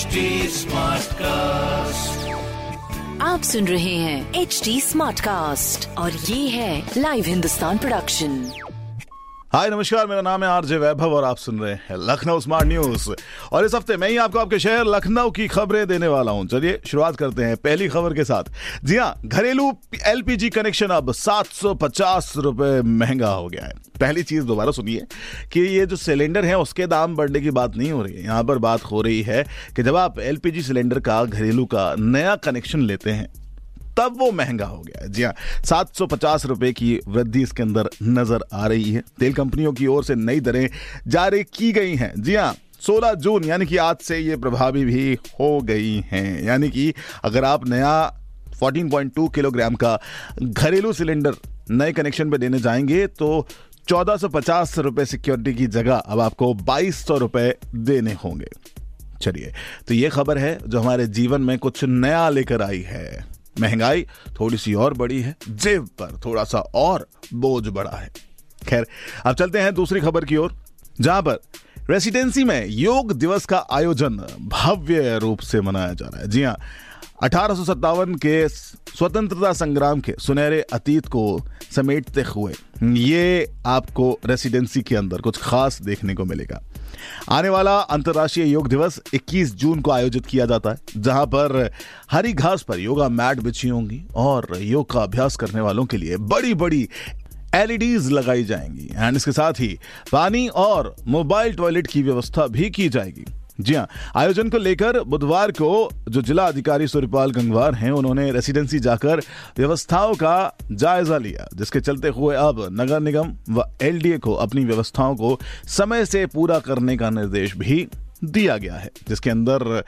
HD cast आप सुन रहे हैं एच डी स्मार्ट कास्ट और ये है लाइव हिंदुस्तान प्रोडक्शन हाय नमस्कार मेरा नाम है आरजे वैभव और आप सुन रहे हैं लखनऊ स्मार्ट न्यूज़ और इस हफ़्ते मैं ही आपको आपके शहर लखनऊ की खबरें देने वाला हूँ। चलिए शुरुआत करते हैं पहली खबर के साथ। जी हाँ घरेलू एलपीजी कनेक्शन अब 750 रुपए महँगा हो गया है। पहली चीज़ दोबारा सुनिए कि ये जो सिलेंडर है, उसके दाम बढ़ने की बात नहीं हो रही है। यहाँ पर बात हो रही है कि जब आप एलपीजी सिलेंडर का, घरेलू का नया कनेक्शन लेते हैं, तब वो महँगा हो गया जी हाँ सात सौ पचास रुपए की वृद्धि इसके अंदर नज़र आ रही है। तेल कंपनियों की ओर से नई दरें जारी की गई हैं। जी हाँ 16 जून, यानी कि आज से ये प्रभावी भी हो गई हैं। यानी कि अगर आप नया 14.2 किलोग्राम का घरेलू सिलेंडर नए कनेक्शन पे देने जाएँगे तो चौदह सौ पचास रुपए सिक्योरिटी की जगह अब आपको बाईस सौ रुपए देने होंगे। चलिए तो ये खबर है जो हमारे जीवन में कुछ नया लेकर आई है। महँगाई थोड़ी सी और बड़ी है, जेब पर थोड़ा सा और बोझ बढ़ा है। खैर, अब चलते हैं दूसरी खबर की ओर। जहाँ पर रेसिडेंसी में योग दिवस का आयोजन भव्य रूप से मनाया जा रहा है। जी हाँ अठारह के स्वतंत्रता संग्राम के सुनहरे अतीत को समेटते हुए ये आपको रेसिडेंसी के अंदर कुछ खास देखने को मिलेगा। आने वाला अंतर्राष्ट्रीय योग दिवस 21 जून को आयोजित किया जाता है, जहाँ पर हरी घास पर योगा मैट बिछी होंगी और योग का अभ्यास करने वालों के लिए बड़ी बड़ी एलईडीज लगाई जाएँगी। एंड इसके साथ ही पानी और मोबाइल टॉयलेट की व्यवस्था भी की जाएगी। जी हाँ आयोजन को लेकर बुधवार को जो जिला अधिकारी सूर्यपाल गंगवार हैं, उन्होंने रेसिडेंसी जाकर व्यवस्थाओं का जायजा लिया, जिसके चलते हुए अब नगर निगम व एलडीए को अपनी व्यवस्थाओं को समय से पूरा करने का निर्देश भी दिया गया है, जिसके अंदर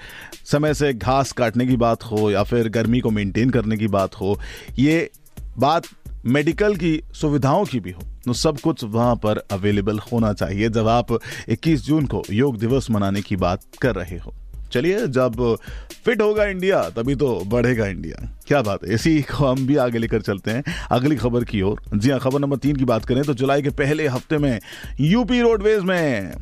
समय से घास काटने की बात हो या फिर गर्मी को मेंटेन करने की बात हो, ये बात मेडिकल की सुविधाओं की भी हो तो सब कुछ वहाँ पर अवेलेबल होना चाहिए। जब आप 21 जून को योग दिवस मनाने की बात कर रहे हो, चलिए जब फिट होगा इंडिया, तभी तो बढ़ेगा इंडिया। क्या बात है? इसी को हम भी आगे लेकर चलते हैं। अगली खबर की ओर। जी हाँ खबर नंबर तीन की बात करें तो जुलाई के पहले हफ़्ते में यूपी रोडवेज़ में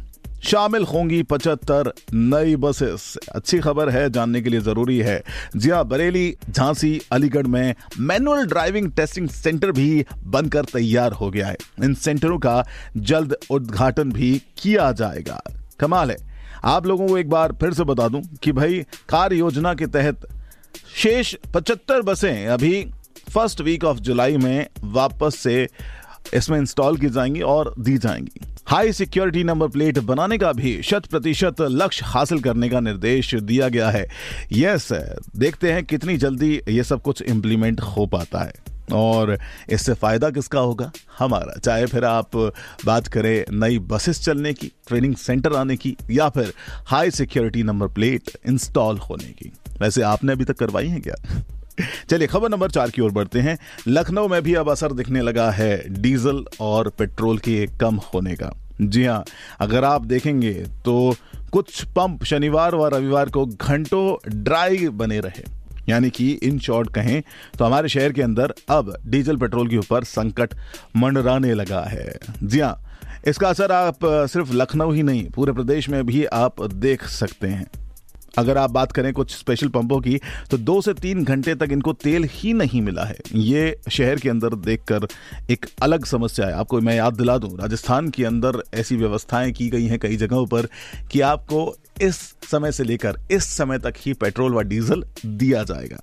शामिल होंगी पचहत्तर नई बसेस। अच्छी खबर है, जानने के लिए ज़रूरी है। जी हाँ बरेली, झांसी, अलीगढ़ में मैनुअल ड्राइविंग टेस्टिंग सेंटर भी बनकर तैयार हो गया है। इन सेंटरों का जल्द उद्घाटन भी किया जाएगा। कमाल है। आप लोगों को एक बार फिर से बता दूँ कि भाई, कार्य योजना के तहत शेष पचहत्तर बसें अभी फ़र्स्ट वीक ऑफ़ जुलाई में वापस से इसमें इंस्टॉल की जाएँगी और दी जाएँगी। हाई सिक्योरिटी नंबर प्लेट बनाने का भी शत प्रतिशत लक्ष्य हासिल करने का निर्देश दिया गया है। यस, देखते हैं कितनी जल्दी ये सब कुछ इम्प्लीमेंट हो पाता है। और इससे फ़ायदा किसका होगा? हमारा। चाहे फिर आप बात करें नई बसेस चलने की ट्रेनिंग सेंटर आने की, या फिर high security number plate install होने की। वैसे आपने अभी तक करवाई है क्या? चलिए, खबर नंबर चार की ओर बढ़ते हैं। लखनऊ में भी अब असर दिखने लगा है। डीजल और पेट्रोल के कम होने का। जी हाँ अगर आप देखेंगे तो कुछ पंप शनिवार व रविवार को घंटों ड्राई बने रहे। यानी कि इन शॉर्ट कहें तो हमारे शहर के अंदर अब डीजल पेट्रोल के ऊपर संकट मंडराने लगा है। जी हाँ इसका असर आप सिर्फ़ लखनऊ ही नहीं, पूरे प्रदेश में भी आप देख सकते हैं। अगर आप बात करें कुछ स्पेशल पंपों की तो दो से तीन घंटे तक इनको तेल ही नहीं मिला है। ये शहर के अंदर देखकर एक अलग समस्या है। आपको मैं याद दिला दूँ, राजस्थान के अंदर ऐसी व्यवस्थाएँ की गई हैं कई जगहों पर कि आपको इस समय से लेकर इस समय तक ही पेट्रोल व डीजल दिया जाएगा।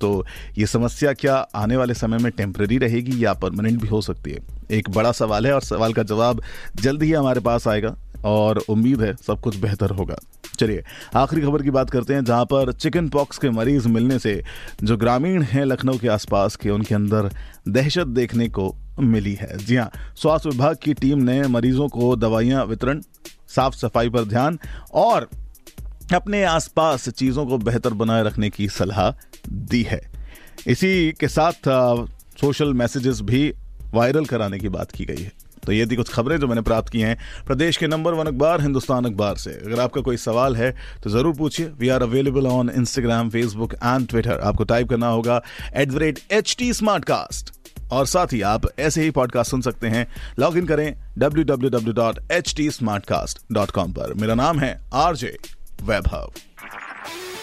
तो ये समस्या क्या आने वाले समय में टेम्प्रेरी रहेगी या परमानेंट भी हो सकती है? एक बड़ा सवाल है और सवाल का जवाब जल्द ही हमारे पास आएगा और उम्मीद है सब कुछ बेहतर होगा। चलिए, आखिरी खबर की बात करते हैं, जहाँ पर चिकन पॉक्स के मरीज़ मिलने से जो ग्रामीण हैं लखनऊ के आसपास के, उनके अंदर दहशत देखने को मिली है। जी हाँ स्वास्थ्य विभाग की टीम ने मरीजों को दवाइयाँ वितरण, साफ़ सफ़ाई पर ध्यान और अपने आसपास चीज़ों को बेहतर बनाए रखने की सलाह दी है। इसी के साथ सोशल मैसेजेस भी वायरल कराने की बात की गई है। तो ये थी कुछ खबरें जो मैंने प्राप्त की हैं। प्रदेश के नंबर वन अखबार, हिंदुस्तान अखबार से। अगर आपका कोई सवाल है तो ज़रूर पूछिए। We are available on Instagram Facebook and Twitter आपको टाइप करना होगा at the rate H T smartcast और साथ ही आप ऐसे ही पॉडकास्ट सुन सकते हैं। लॉग इन करें डब्ल्यू पर। मेरा नाम है आरजे वैभव।